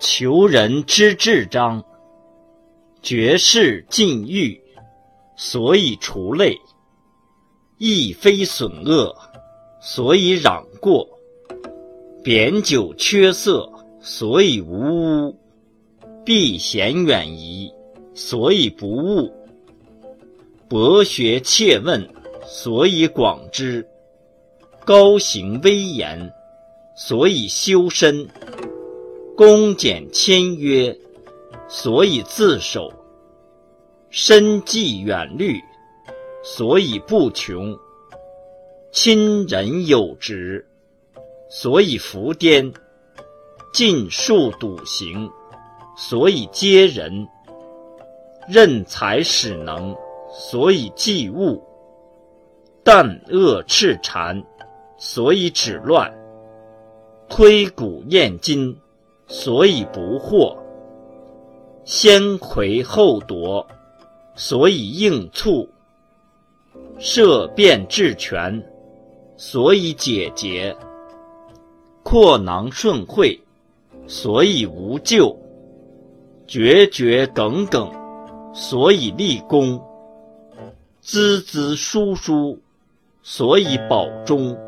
求人之智章，绝世禁欲，所以除类；亦非损恶，所以攘过；贬酒缺色，所以无污；避嫌远疑，所以不悟；博学切问，所以广之；高行威严，所以修身。公俭谦约，所以自守；深计远虑，所以不穷；亲仁有直，所以弗颠；尽数笃行，所以接人；任才使能，所以济物；淡恶赤禅，所以止乱；推古验今。所以不惑，先魁后夺，所以应促；设变治权，所以解结；阔囊顺会，所以无咎；决绝耿耿，所以立功；孜孜疏疏，所以保中。